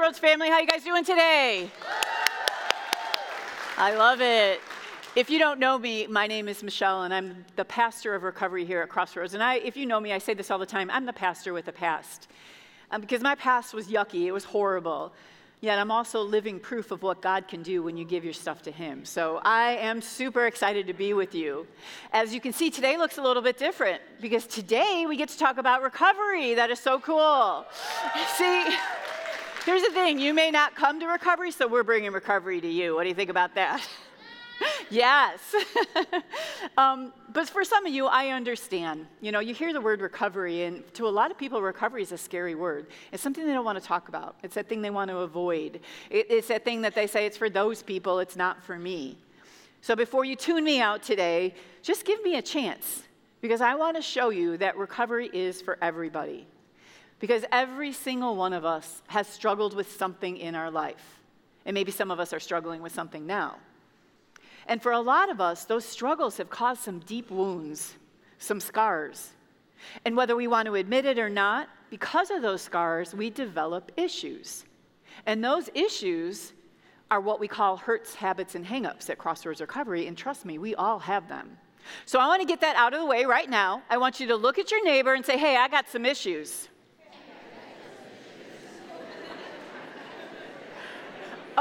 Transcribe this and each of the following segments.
Crossroads family, how you guys doing today? I love it. If you don't know me, my name is Michelle, and I'm the pastor of recovery here at Crossroads. And I, if you know me, I say this all the time I'm the pastor with a past. Um, because my past was yucky, it was horrible. Yet I'm also living proof of what God can do when you give your stuff to Him. So I am super excited to be with you. As you can see, today looks a little bit different because today we get to talk about recovery. That is so cool. see, Here's the thing you may not come to recovery, so we're bringing recovery to you. What do you think about that? yes. um, but for some of you, I understand. You know, you hear the word recovery, and to a lot of people, recovery is a scary word. It's something they don't want to talk about, it's that thing they want to avoid. It, it's that thing that they say it's for those people, it's not for me. So before you tune me out today, just give me a chance because I want to show you that recovery is for everybody. Because every single one of us has struggled with something in our life. And maybe some of us are struggling with something now. And for a lot of us, those struggles have caused some deep wounds, some scars. And whether we want to admit it or not, because of those scars, we develop issues. And those issues are what we call hurts, habits, and hangups at Crossroads Recovery. And trust me, we all have them. So I want to get that out of the way right now. I want you to look at your neighbor and say, hey, I got some issues.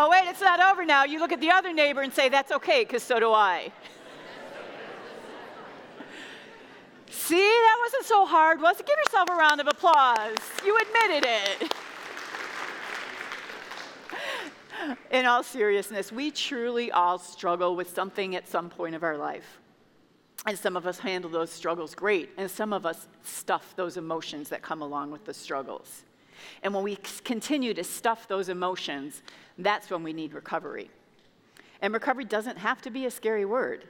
Oh, wait, it's not over now. You look at the other neighbor and say, That's okay, because so do I. See, that wasn't so hard, was it? Give yourself a round of applause. You admitted it. In all seriousness, we truly all struggle with something at some point of our life. And some of us handle those struggles great, and some of us stuff those emotions that come along with the struggles. And when we continue to stuff those emotions, that's when we need recovery. And recovery doesn't have to be a scary word.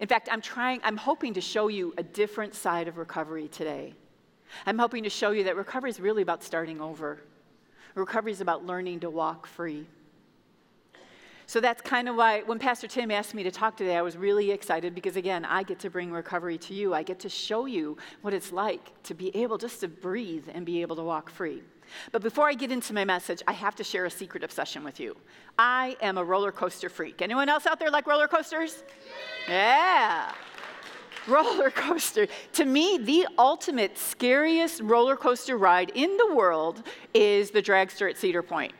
In fact, I'm trying, I'm hoping to show you a different side of recovery today. I'm hoping to show you that recovery is really about starting over. Recovery is about learning to walk free. So that's kind of why when Pastor Tim asked me to talk today, I was really excited because, again, I get to bring recovery to you. I get to show you what it's like to be able just to breathe and be able to walk free. But before I get into my message, I have to share a secret obsession with you. I am a roller coaster freak. Anyone else out there like roller coasters? Yeah. Roller coaster. To me, the ultimate scariest roller coaster ride in the world is the dragster at Cedar Point.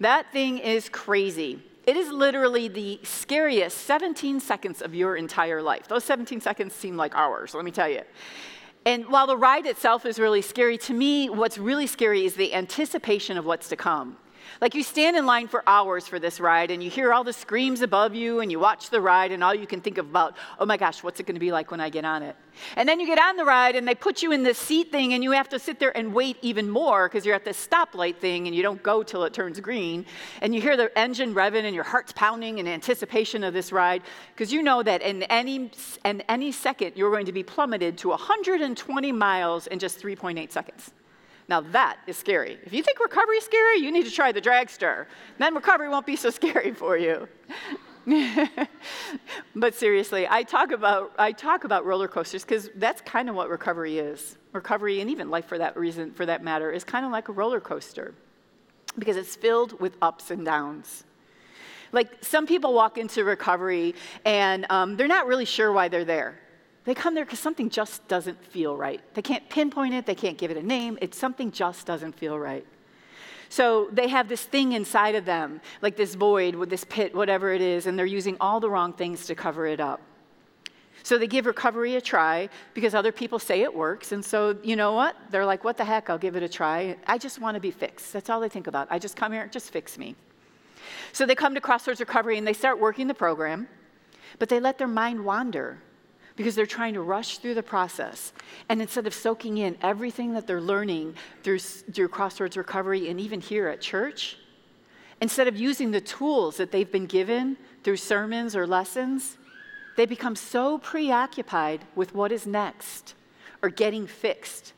That thing is crazy. It is literally the scariest 17 seconds of your entire life. Those 17 seconds seem like hours, let me tell you. And while the ride itself is really scary, to me, what's really scary is the anticipation of what's to come. Like you stand in line for hours for this ride and you hear all the screams above you and you watch the ride and all you can think about, oh my gosh, what's it going to be like when I get on it? And then you get on the ride and they put you in this seat thing and you have to sit there and wait even more because you're at this stoplight thing and you don't go till it turns green. And you hear the engine revving and your heart's pounding in anticipation of this ride because you know that in any, in any second you're going to be plummeted to 120 miles in just 3.8 seconds. Now that is scary. If you think recovery is scary, you need to try the dragster. Then recovery won't be so scary for you. but seriously, I talk about I talk about roller coasters because that's kind of what recovery is. Recovery and even life for that reason, for that matter, is kind of like a roller coaster because it's filled with ups and downs. Like some people walk into recovery and um, they're not really sure why they're there. They come there because something just doesn't feel right. They can't pinpoint it, they can't give it a name. It's something just doesn't feel right. So they have this thing inside of them, like this void with this pit, whatever it is, and they're using all the wrong things to cover it up. So they give recovery a try because other people say it works. And so, you know what? They're like, what the heck? I'll give it a try. I just want to be fixed. That's all they think about. I just come here, just fix me. So they come to Crossroads Recovery and they start working the program, but they let their mind wander because they're trying to rush through the process. And instead of soaking in everything that they're learning through, through Crossroads Recovery and even here at church, instead of using the tools that they've been given through sermons or lessons, they become so preoccupied with what is next or getting fixed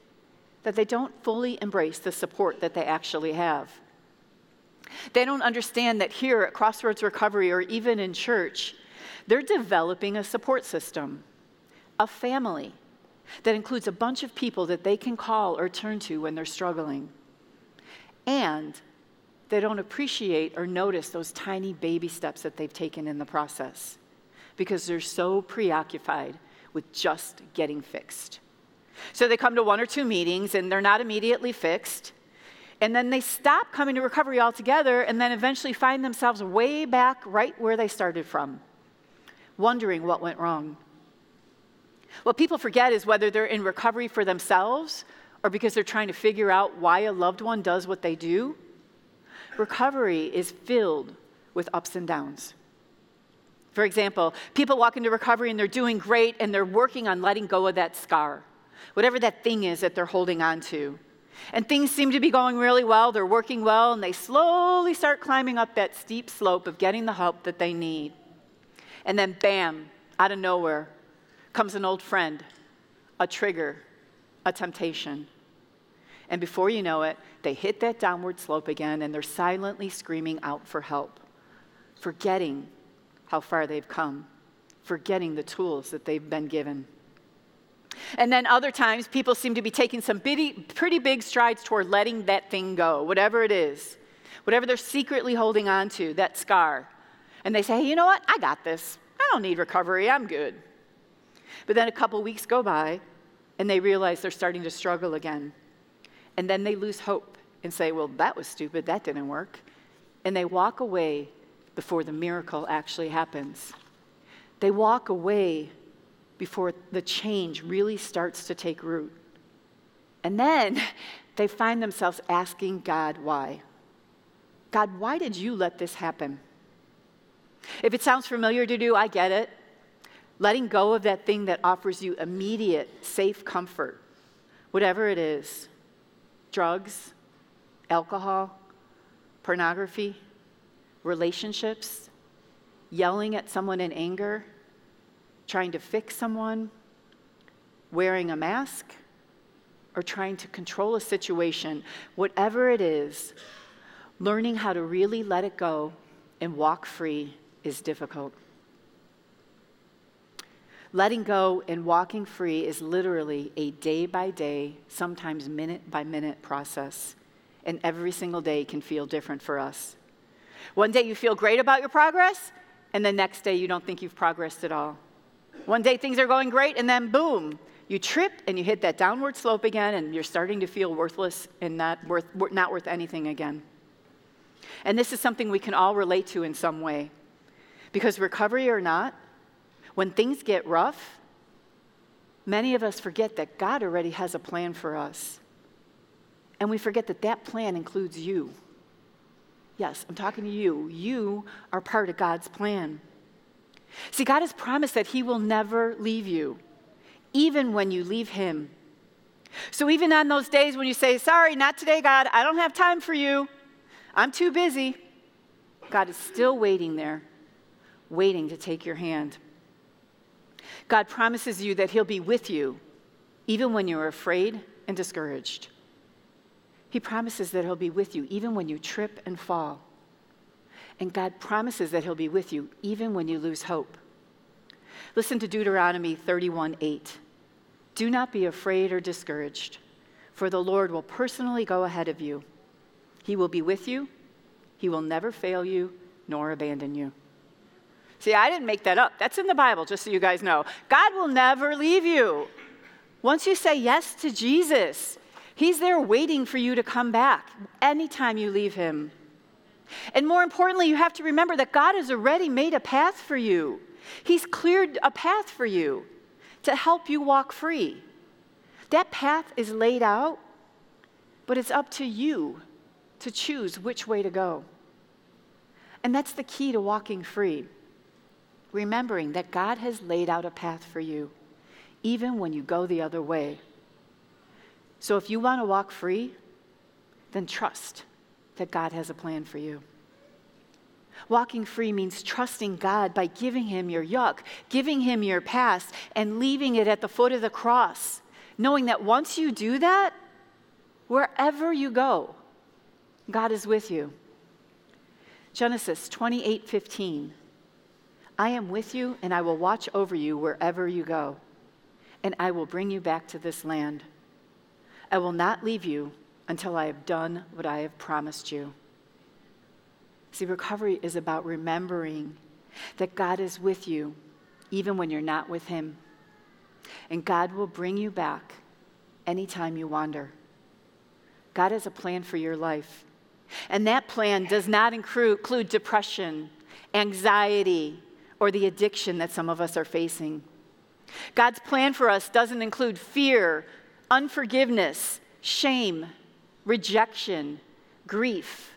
that they don't fully embrace the support that they actually have. They don't understand that here at Crossroads Recovery or even in church, they're developing a support system a family that includes a bunch of people that they can call or turn to when they're struggling. And they don't appreciate or notice those tiny baby steps that they've taken in the process because they're so preoccupied with just getting fixed. So they come to one or two meetings and they're not immediately fixed. And then they stop coming to recovery altogether and then eventually find themselves way back right where they started from, wondering what went wrong. What people forget is whether they're in recovery for themselves or because they're trying to figure out why a loved one does what they do. Recovery is filled with ups and downs. For example, people walk into recovery and they're doing great and they're working on letting go of that scar, whatever that thing is that they're holding on to. And things seem to be going really well, they're working well, and they slowly start climbing up that steep slope of getting the help that they need. And then, bam, out of nowhere comes an old friend, a trigger, a temptation. And before you know it, they hit that downward slope again and they're silently screaming out for help, forgetting how far they've come, forgetting the tools that they've been given. And then other times, people seem to be taking some bitty, pretty big strides toward letting that thing go, whatever it is, whatever they're secretly holding on to, that scar. And they say, hey, you know what? I got this. I don't need recovery. I'm good. But then a couple weeks go by, and they realize they're starting to struggle again. And then they lose hope and say, well, that was stupid. That didn't work. And they walk away before the miracle actually happens. They walk away before the change really starts to take root. And then they find themselves asking God why. God, why did you let this happen? If it sounds familiar to you, I get it. Letting go of that thing that offers you immediate, safe comfort, whatever it is drugs, alcohol, pornography, relationships, yelling at someone in anger trying to fix someone, wearing a mask, or trying to control a situation, whatever it is, learning how to really let it go and walk free is difficult. Letting go and walking free is literally a day by day, sometimes minute by minute process. And every single day can feel different for us. One day you feel great about your progress, and the next day you don't think you've progressed at all. One day things are going great, and then boom, you trip and you hit that downward slope again, and you're starting to feel worthless and not worth, not worth anything again. And this is something we can all relate to in some way. Because recovery or not, when things get rough, many of us forget that God already has a plan for us. And we forget that that plan includes you. Yes, I'm talking to you. You are part of God's plan. See, God has promised that He will never leave you, even when you leave Him. So, even on those days when you say, Sorry, not today, God, I don't have time for you, I'm too busy, God is still waiting there, waiting to take your hand. God promises you that He'll be with you, even when you're afraid and discouraged. He promises that He'll be with you, even when you trip and fall. And God promises that He'll be with you even when you lose hope. Listen to Deuteronomy 31 8. Do not be afraid or discouraged, for the Lord will personally go ahead of you. He will be with you, He will never fail you nor abandon you. See, I didn't make that up. That's in the Bible, just so you guys know. God will never leave you. Once you say yes to Jesus, He's there waiting for you to come back anytime you leave Him. And more importantly, you have to remember that God has already made a path for you. He's cleared a path for you to help you walk free. That path is laid out, but it's up to you to choose which way to go. And that's the key to walking free. Remembering that God has laid out a path for you, even when you go the other way. So if you want to walk free, then trust that God has a plan for you. Walking free means trusting God by giving Him your yuck, giving Him your past, and leaving it at the foot of the cross, knowing that once you do that, wherever you go, God is with you. Genesis 28 15. I am with you, and I will watch over you wherever you go, and I will bring you back to this land. I will not leave you until I have done what I have promised you. See, recovery is about remembering that God is with you even when you're not with Him. And God will bring you back anytime you wander. God has a plan for your life. And that plan does not include depression, anxiety, or the addiction that some of us are facing. God's plan for us doesn't include fear, unforgiveness, shame, rejection, grief,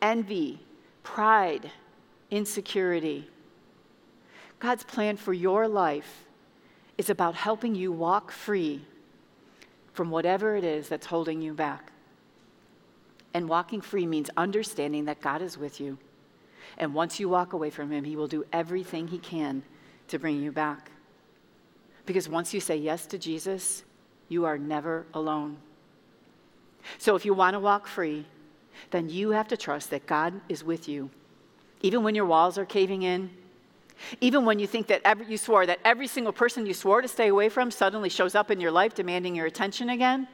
envy, pride, insecurity. God's plan for your life is about helping you walk free from whatever it is that's holding you back. And walking free means understanding that God is with you. And once you walk away from Him, He will do everything He can to bring you back. Because once you say yes to Jesus, you are never alone. So if you want to walk free, then you have to trust that God is with you. Even when your walls are caving in, even when you think that every, you swore that every single person you swore to stay away from suddenly shows up in your life demanding your attention again.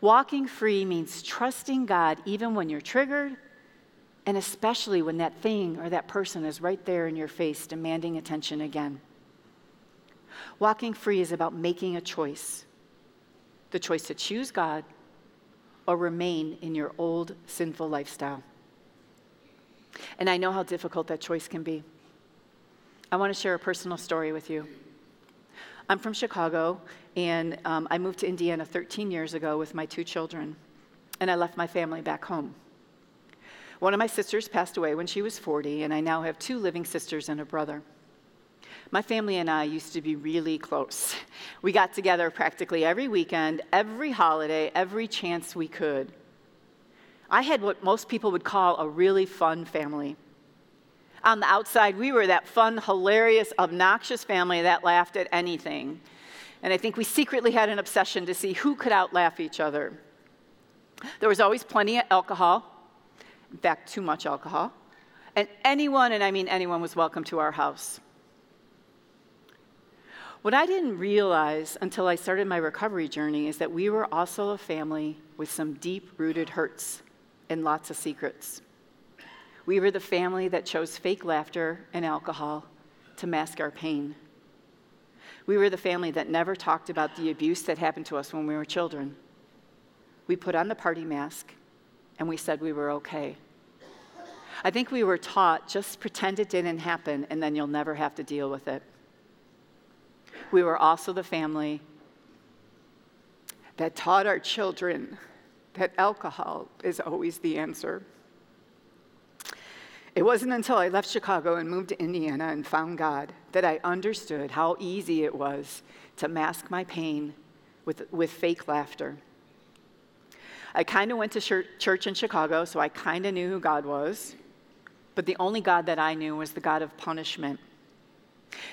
Walking free means trusting God even when you're triggered, and especially when that thing or that person is right there in your face demanding attention again. Walking free is about making a choice the choice to choose God or remain in your old sinful lifestyle. And I know how difficult that choice can be. I want to share a personal story with you. I'm from Chicago, and um, I moved to Indiana 13 years ago with my two children, and I left my family back home. One of my sisters passed away when she was 40, and I now have two living sisters and a brother. My family and I used to be really close. We got together practically every weekend, every holiday, every chance we could. I had what most people would call a really fun family. On the outside, we were that fun, hilarious, obnoxious family that laughed at anything. And I think we secretly had an obsession to see who could outlaugh each other. There was always plenty of alcohol, in fact, too much alcohol. And anyone, and I mean anyone, was welcome to our house. What I didn't realize until I started my recovery journey is that we were also a family with some deep rooted hurts and lots of secrets. We were the family that chose fake laughter and alcohol to mask our pain. We were the family that never talked about the abuse that happened to us when we were children. We put on the party mask and we said we were okay. I think we were taught just pretend it didn't happen and then you'll never have to deal with it we were also the family that taught our children that alcohol is always the answer. It wasn't until I left Chicago and moved to Indiana and found God that I understood how easy it was to mask my pain with, with fake laughter. I kind of went to church in Chicago, so I kind of knew who God was, but the only God that I knew was the God of punishment.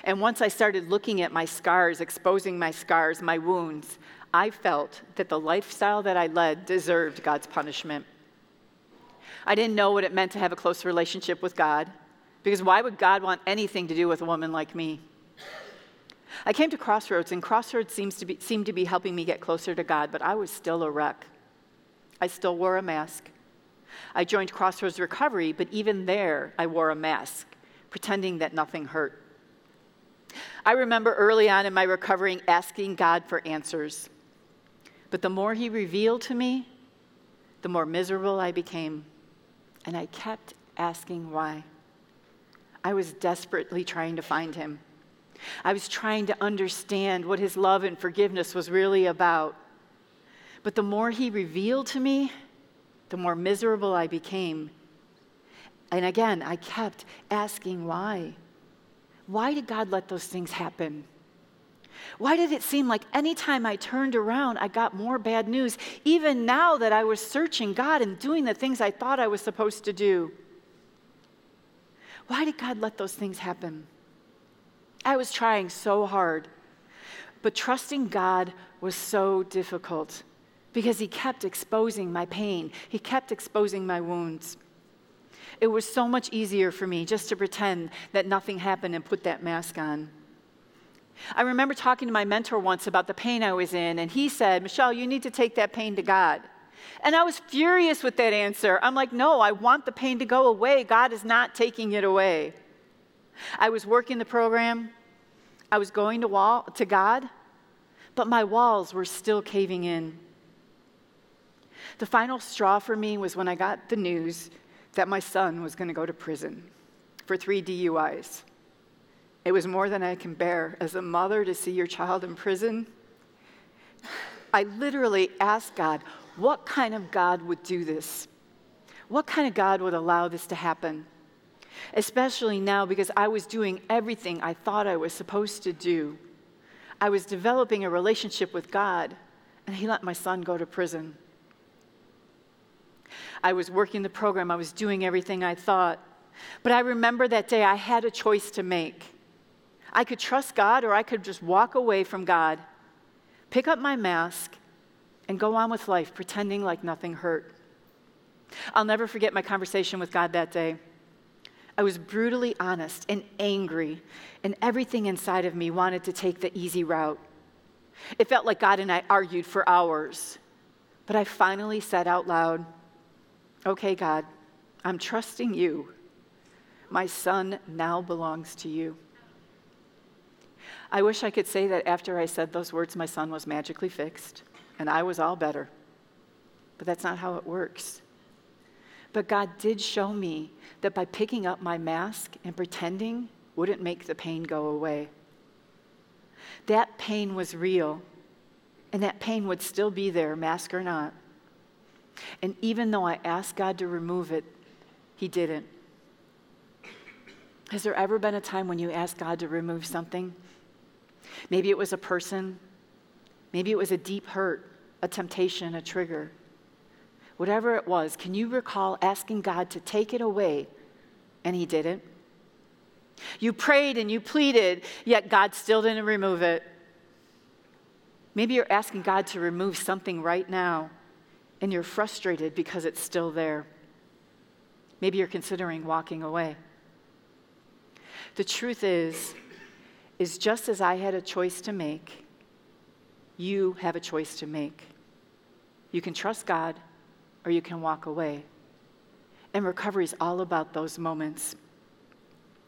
And once I started looking at my scars, exposing my scars, my wounds, I felt that the lifestyle that I led deserved God's punishment. I didn't know what it meant to have a close relationship with God, because why would God want anything to do with a woman like me? I came to Crossroads, and Crossroads seems to be, seemed to be helping me get closer to God, but I was still a wreck. I still wore a mask. I joined Crossroads Recovery, but even there, I wore a mask, pretending that nothing hurt. I remember early on in my recovering asking God for answers. But the more He revealed to me, the more miserable I became. And I kept asking why. I was desperately trying to find Him. I was trying to understand what His love and forgiveness was really about. But the more He revealed to me, the more miserable I became. And again, I kept asking why. Why did God let those things happen? Why did it seem like anytime I turned around, I got more bad news, even now that I was searching God and doing the things I thought I was supposed to do? Why did God let those things happen? I was trying so hard, but trusting God was so difficult because He kept exposing my pain, He kept exposing my wounds. It was so much easier for me just to pretend that nothing happened and put that mask on. I remember talking to my mentor once about the pain I was in, and he said, Michelle, you need to take that pain to God. And I was furious with that answer. I'm like, no, I want the pain to go away. God is not taking it away. I was working the program, I was going to, wall, to God, but my walls were still caving in. The final straw for me was when I got the news that my son was going to go to prison for three DUIs. It was more than I can bear as a mother to see your child in prison. I literally asked God, what kind of God would do this? What kind of God would allow this to happen? Especially now because I was doing everything I thought I was supposed to do. I was developing a relationship with God, and He let my son go to prison. I was working the program, I was doing everything I thought. But I remember that day I had a choice to make. I could trust God or I could just walk away from God, pick up my mask, and go on with life pretending like nothing hurt. I'll never forget my conversation with God that day. I was brutally honest and angry, and everything inside of me wanted to take the easy route. It felt like God and I argued for hours. But I finally said out loud, Okay, God, I'm trusting you. My son now belongs to you. I wish I could say that after I said those words, my son was magically fixed and I was all better. But that's not how it works. But God did show me that by picking up my mask and pretending wouldn't make the pain go away. That pain was real, and that pain would still be there, mask or not. And even though I asked God to remove it, He didn't. Has there ever been a time when you asked God to remove something Maybe it was a person. Maybe it was a deep hurt, a temptation, a trigger. Whatever it was, can you recall asking God to take it away and He didn't? You prayed and you pleaded, yet God still didn't remove it. Maybe you're asking God to remove something right now and you're frustrated because it's still there. Maybe you're considering walking away. The truth is, is just as I had a choice to make, you have a choice to make. You can trust God or you can walk away. And recovery is all about those moments.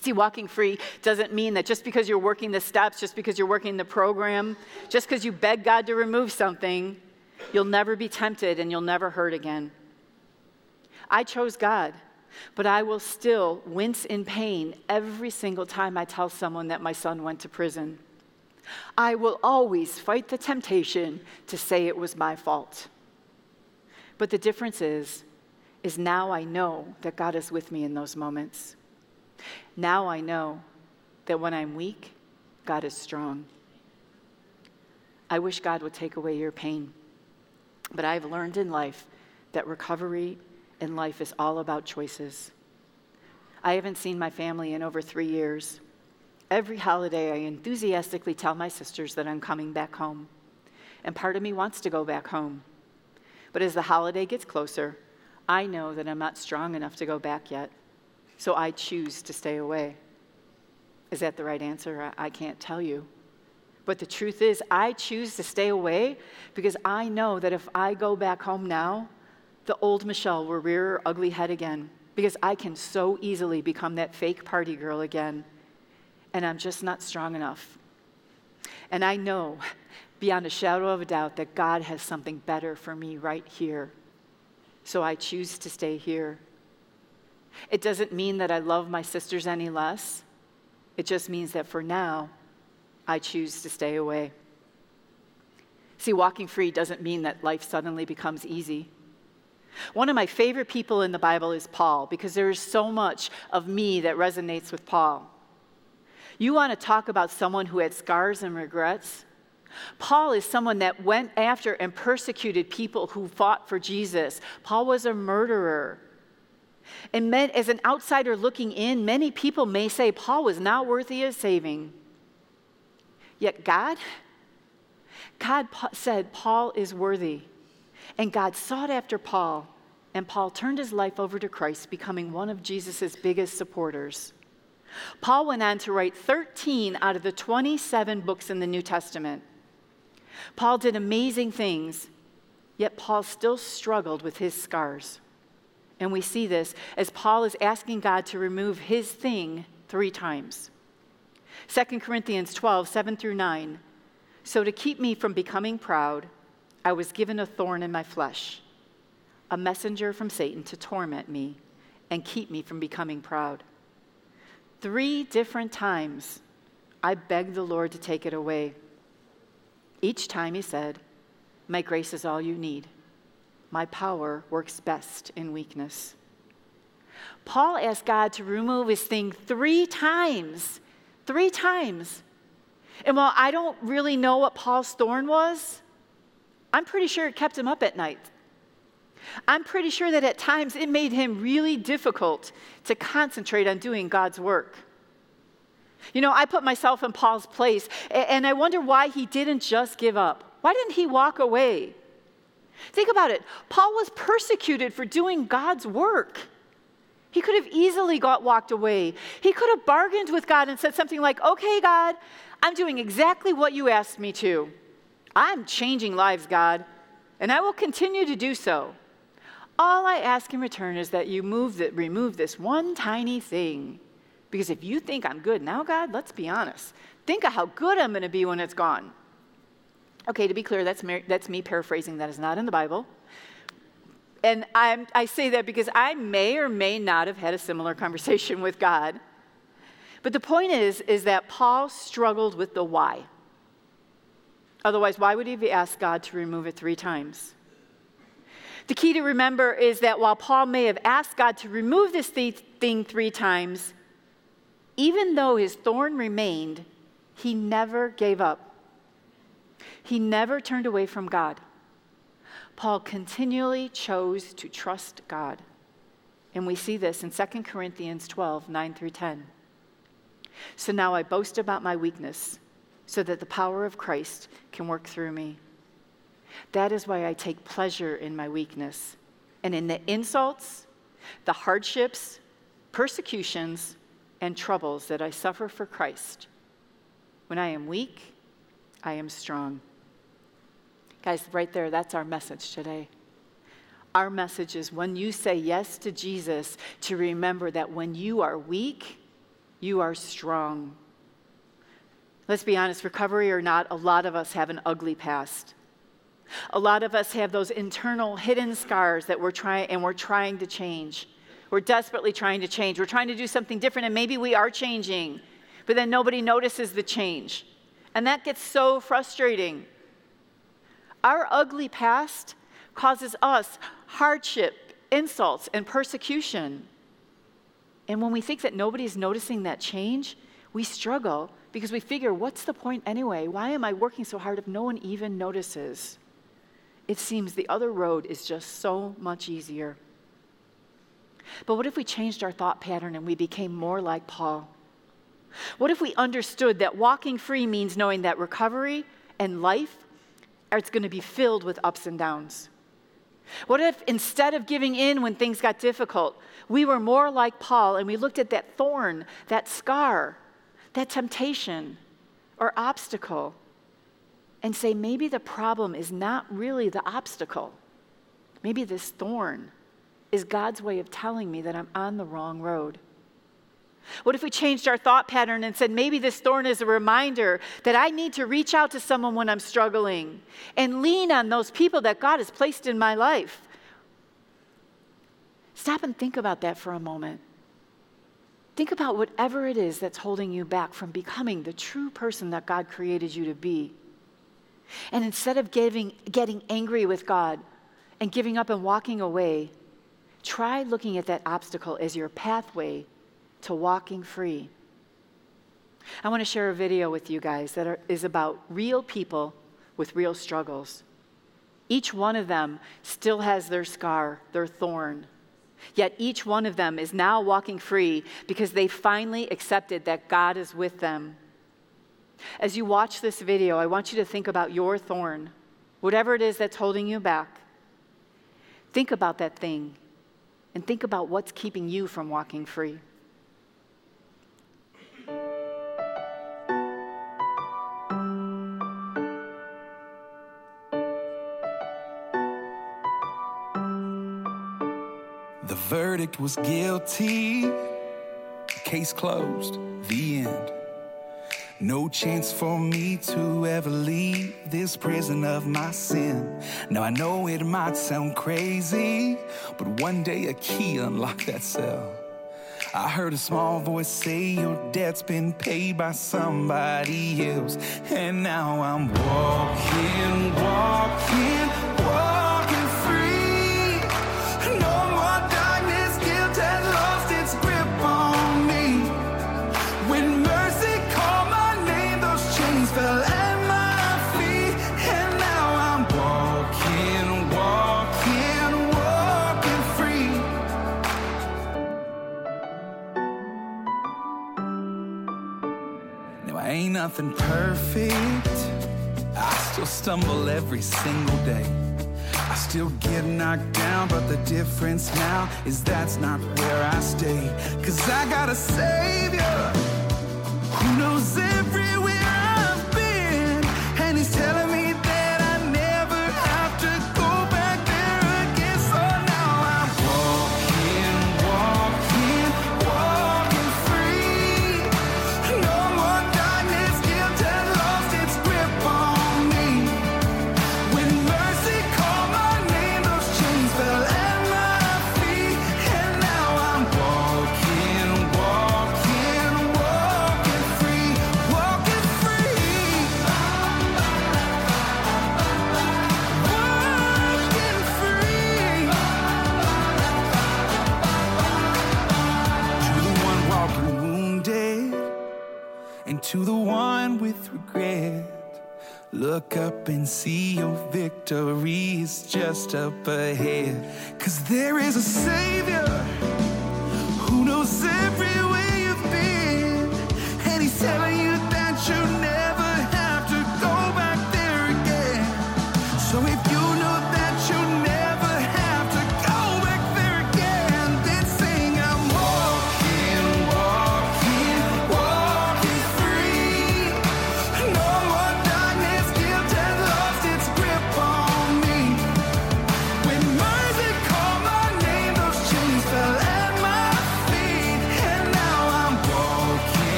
See, walking free doesn't mean that just because you're working the steps, just because you're working the program, just because you beg God to remove something, you'll never be tempted and you'll never hurt again. I chose God. But I will still wince in pain every single time I tell someone that my son went to prison. I will always fight the temptation to say it was my fault. But the difference is, is now I know that God is with me in those moments. Now I know that when I'm weak, God is strong. I wish God would take away your pain. But I've learned in life that recovery in life is all about choices. I haven't seen my family in over three years. Every holiday, I enthusiastically tell my sisters that I'm coming back home. And part of me wants to go back home. But as the holiday gets closer, I know that I'm not strong enough to go back yet. So I choose to stay away. Is that the right answer? I, can't tell you. But the truth is, I choose to stay away because I know that if I go back home now, the old Michelle will rear her ugly head again because I can so easily become that fake party girl again. And I'm just not strong enough. And I know beyond a shadow of a doubt that God has something better for me right here. So I choose to stay here. It doesn't mean that I love my sisters any less. It just means that for now, I choose to stay away. See, walking free doesn't mean that life suddenly becomes easy. One of my favorite people in the Bible is Paul because there is so much of me that resonates with Paul. You want to talk about someone who had scars and regrets? Paul is someone that went after and persecuted people who fought for Jesus. Paul was a murderer. And as an outsider looking in, many people may say Paul was not worthy of saving. Yet God, God said Paul is worthy. And God sought after Paul, and Paul turned his life over to Christ, becoming one of Jesus' biggest supporters. Paul went on to write 13 out of the 27 books in the New Testament. Paul did amazing things, yet Paul still struggled with his scars. And we see this as Paul is asking God to remove his thing three times. 2 Corinthians 12, 7 through 9. So to keep me from becoming proud, I was given a thorn in my flesh, a messenger from Satan to torment me and keep me from becoming proud. Three different times, I begged the Lord to take it away. Each time he said, My grace is all you need. My power works best in weakness. Paul asked God to remove his thing three times. Three times. And while I don't really know what Paul's thorn was, I'm pretty sure it kept him up at night. I'm pretty sure that at times it made him really difficult to concentrate on doing God's work. You know, I put myself in Paul's place, and I wonder why he didn't just give up. Why didn't he walk away? Think about it. Paul was persecuted for doing God's work. He could have easily got walked away. He could have bargained with God and said something like, "Okay, God, I'm doing exactly what you asked me to. I'm changing lives, God, and I will continue to do so. All I ask in return is that you move remove this one tiny thing. Because if you think I'm good now, God, let's be honest. Think of how good I'm going to be when it's gone. Okay, to be clear, that's, that's me paraphrasing. That is not in the Bible. And I'm, I say that because I may or may not have had a similar conversation with God. But the point is, is that Paul struggled with the why. Otherwise, why would he have asked God to remove it three times? The key to remember is that while Paul may have asked God to remove this thing three times, even though his thorn remained, he never gave up. He never turned away from God. Paul continually chose to trust God. And we see this in 2 Corinthians 12 9 through 10. So now I boast about my weakness, so that the power of Christ can work through me. That is why I take pleasure in my weakness and in the insults, the hardships, persecutions, and troubles that I suffer for Christ. When I am weak, I am strong. Guys, right there, that's our message today. Our message is when you say yes to Jesus, to remember that when you are weak, you are strong. Let's be honest, recovery or not, a lot of us have an ugly past. A lot of us have those internal hidden scars that we're trying and we're trying to change. We're desperately trying to change. We're trying to do something different and maybe we are changing, but then nobody notices the change. And that gets so frustrating. Our ugly past causes us hardship, insults, and persecution. And when we think that nobody's noticing that change, we struggle because we figure, what's the point anyway? Why am I working so hard if no one even notices? it seems the other road is just so much easier. But what if we changed our thought pattern and we became more like Paul? What if we understood that walking free means knowing that recovery and life are going to be filled with ups and downs? What if instead of giving in when things got difficult, we were more like Paul and we looked at that thorn, that scar, that temptation or obstacle, and say, maybe the problem is not really the obstacle. Maybe this thorn is God's way of telling me that I'm on the wrong road. What if we changed our thought pattern and said, maybe this thorn is a reminder that I need to reach out to someone when I'm struggling and lean on those people that God has placed in my life? Stop and think about that for a moment. Think about whatever it is that's holding you back from becoming the true person that God created you to be. And instead of giving, getting angry with God and giving up and walking away, try looking at that obstacle as your pathway to walking free. I want to share a video with you guys that are, is about real people with real struggles. Each one of them still has their scar, their thorn. Yet each one of them is now walking free because they finally accepted that God is with them as you watch this video, I want you to think about your thorn, whatever it is that's holding you back. Think about that thing and think about what's keeping you from walking free. Verdict was guilty. Case closed. The end. No chance for me to ever leave this prison of my sin. Now I know it might sound crazy, but one day a key unlocked that cell. I heard a small voice say your debt's been paid by somebody else. And now I'm walking, walking, walking nothing perfect. I still stumble every single day. I still get knocked down, but the difference now is that's not where I stay. Cause I got a savior who knows everywhere up ahead. Cause there is a Savior who knows everywhere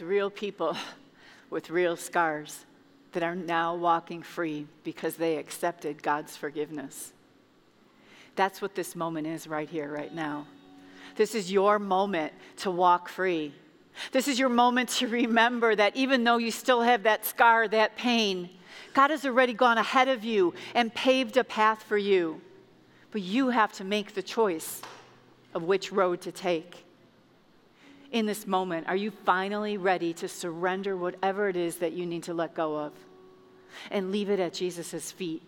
Real people with real scars that are now walking free because they accepted God's forgiveness. That's what this moment is right here, right now. This is your moment to walk free. This is your moment to remember that even though you still have that scar, that pain, God has already gone ahead of you and paved a path for you. But you have to make the choice of which road to take. In this moment, are you finally ready to surrender whatever it is that you need to let go of and leave it at Jesus' feet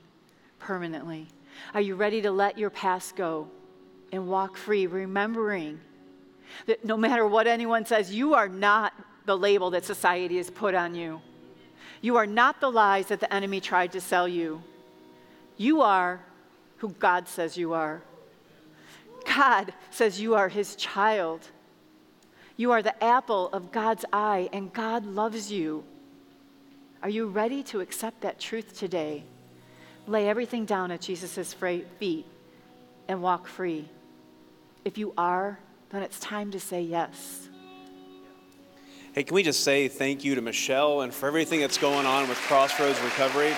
permanently? Are you ready to let your past go and walk free, remembering that no matter what anyone says, you are not the label that society has put on you? You are not the lies that the enemy tried to sell you. You are who God says you are. God says you are his child. You are the apple of God's eye, and God loves you. Are you ready to accept that truth today? Lay everything down at Jesus' feet and walk free. If you are, then it's time to say yes. Hey, can we just say thank you to Michelle and for everything that's going on with Crossroads Recovery?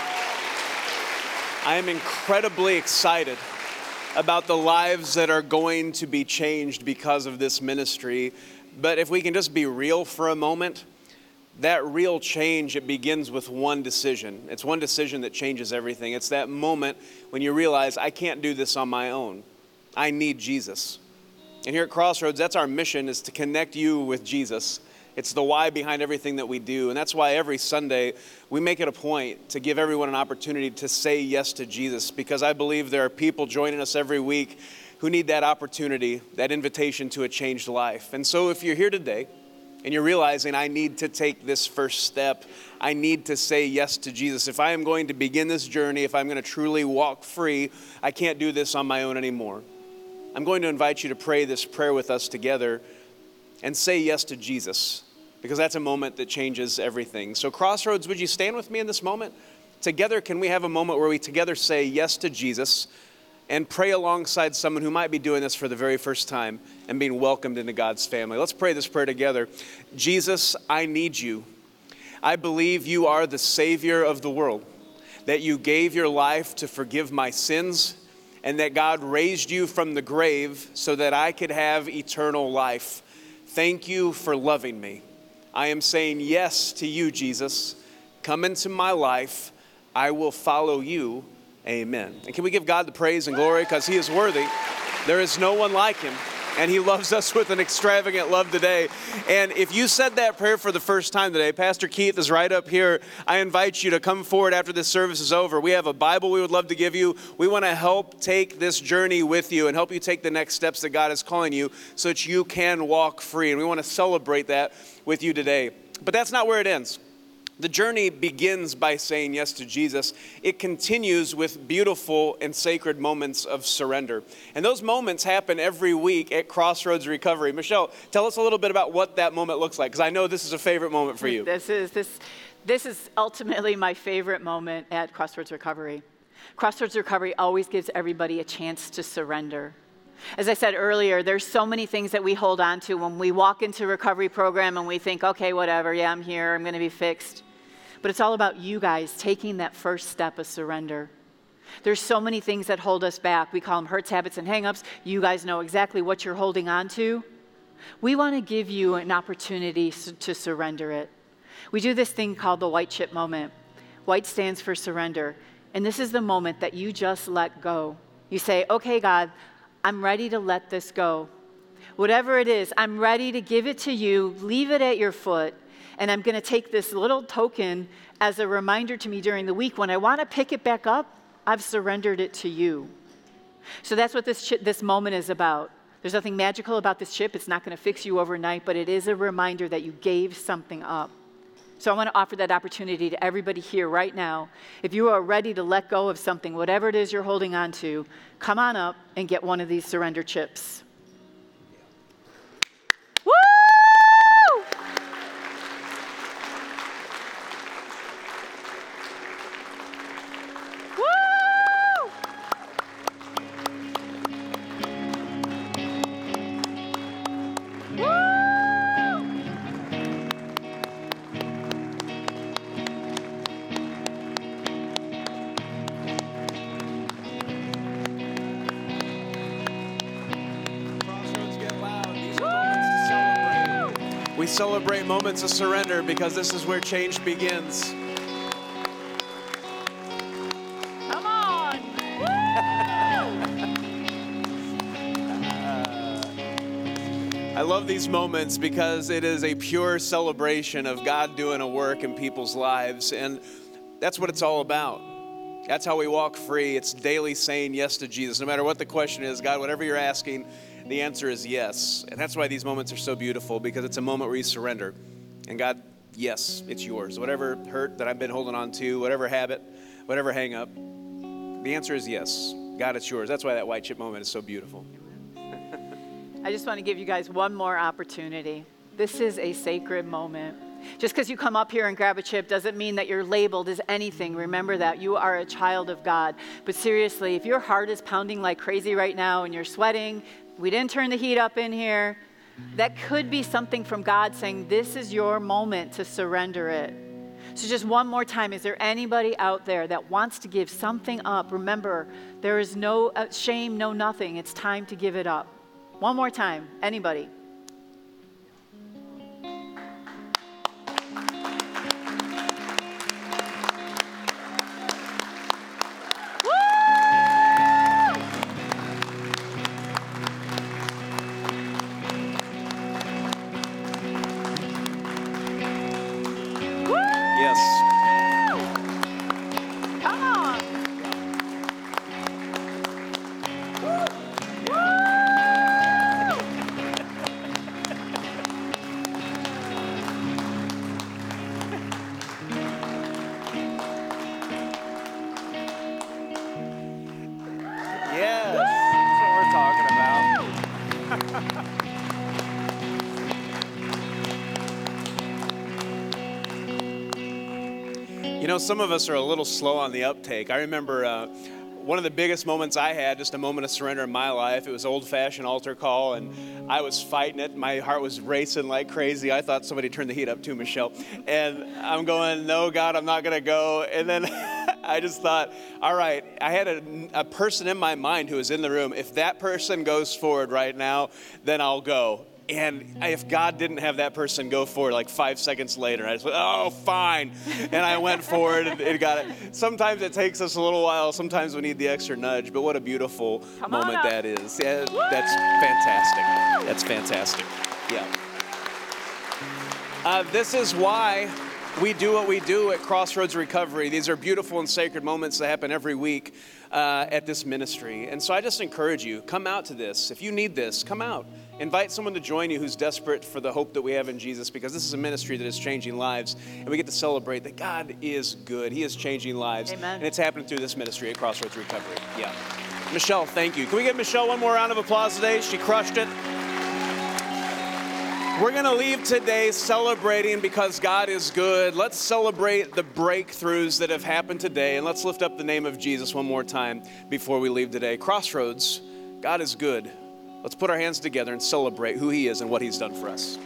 I am incredibly excited about the lives that are going to be changed because of this ministry. But if we can just be real for a moment, that real change it begins with one decision. It's one decision that changes everything. It's that moment when you realize I can't do this on my own. I need Jesus. And here at Crossroads, that's our mission is to connect you with Jesus. It's the why behind everything that we do. And that's why every Sunday we make it a point to give everyone an opportunity to say yes to Jesus because I believe there are people joining us every week who need that opportunity, that invitation to a changed life. And so if you're here today and you're realizing I need to take this first step, I need to say yes to Jesus. If I am going to begin this journey, if I'm going to truly walk free, I can't do this on my own anymore. I'm going to invite you to pray this prayer with us together and say yes to Jesus because that's a moment that changes everything. So, Crossroads, would you stand with me in this moment? Together, can we have a moment where we together say yes to Jesus and pray alongside someone who might be doing this for the very first time and being welcomed into God's family? Let's pray this prayer together. Jesus, I need you. I believe you are the Savior of the world, that you gave your life to forgive my sins, and that God raised you from the grave so that I could have eternal life. Thank you for loving me. I am saying yes to you, Jesus. Come into my life. I will follow you. Amen. And can we give God the praise and glory because He is worthy? There is no one like Him. And he loves us with an extravagant love today. And if you said that prayer for the first time today, Pastor Keith is right up here. I invite you to come forward after this service is over. We have a Bible we would love to give you. We want to help take this journey with you and help you take the next steps that God is calling you so that you can walk free. And we want to celebrate that with you today. But that's not where it ends. The journey begins by saying yes to Jesus. It continues with beautiful and sacred moments of surrender. And those moments happen every week at Crossroads Recovery. Michelle, tell us a little bit about what that moment looks like, because I know this is a favorite moment for you. This is, this, this is ultimately my favorite moment at Crossroads Recovery. Crossroads Recovery always gives everybody a chance to surrender. As I said earlier, there's so many things that we hold on to when we walk into recovery program and we think, okay, whatever, yeah, I'm here, I'm going to be fixed. But it's all about you guys taking that first step of surrender. There's so many things that hold us back. We call them hurts, habits, and hangups. You guys know exactly what you're holding on to. We want to give you an opportunity to surrender it. We do this thing called the white chip moment. White stands for surrender. And this is the moment that you just let go. You say, okay, God, I'm ready to let this go. Whatever it is, I'm ready to give it to you, leave it at your foot, and I'm going to take this little token as a reminder to me during the week when I want to pick it back up, I've surrendered it to you. So that's what this, chip, this moment is about. There's nothing magical about this chip. It's not going to fix you overnight, but it is a reminder that you gave something up. So I want to offer that opportunity to everybody here right now. If you are ready to let go of something, whatever it is you're holding on to, come on up and get one of these surrender chips. Celebrate moments of surrender because this is where change begins. Come on. I love these moments because it is a pure celebration of God doing a work in people's lives. And that's what it's all about. That's how we walk free. It's daily saying yes to Jesus. No matter what the question is, God, whatever you're asking, the answer is yes. And that's why these moments are so beautiful because it's a moment where you surrender. And God, yes, it's yours. Whatever hurt that I've been holding on to, whatever habit, whatever hang up, the answer is yes. God, it's yours. That's why that white chip moment is so beautiful. I just want to give you guys one more opportunity. This is a sacred moment. Just because you come up here and grab a chip doesn't mean that you're labeled as anything. Remember that. You are a child of God. But seriously, if your heart is pounding like crazy right now and you're sweating, we didn't turn the heat up in here. That could be something from God saying, This is your moment to surrender it. So, just one more time, is there anybody out there that wants to give something up? Remember, there is no uh, shame, no nothing. It's time to give it up. One more time, anybody? Know, some of us are a little slow on the uptake. I remember uh, one of the biggest moments I had, just a moment of surrender in my life. It was old fashioned altar call, and I was fighting it. My heart was racing like crazy. I thought somebody turned the heat up too, Michelle. And I'm going, No, God, I'm not going to go. And then I just thought, All right, I had a, a person in my mind who was in the room. If that person goes forward right now, then I'll go. And if God didn't have that person go for it like five seconds later, I just went, oh, fine. And I went forward and, and got it. Sometimes it takes us a little while. Sometimes we need the extra nudge. But what a beautiful Come moment that is. Yeah, that's fantastic. That's fantastic. Yeah. Uh, this is why we do what we do at Crossroads Recovery. These are beautiful and sacred moments that happen every week uh, at this ministry. And so I just encourage you come out to this. If you need this, come out. Invite someone to join you who's desperate for the hope that we have in Jesus because this is a ministry that is changing lives. And we get to celebrate that God is good. He is changing lives. Amen. And it's happening through this ministry at Crossroads Recovery. Yeah. Michelle, thank you. Can we give Michelle one more round of applause today? She crushed it. We're going to leave today celebrating because God is good. Let's celebrate the breakthroughs that have happened today and let's lift up the name of Jesus one more time before we leave today. Crossroads, God is good. Let's put our hands together and celebrate who He is and what He's done for us.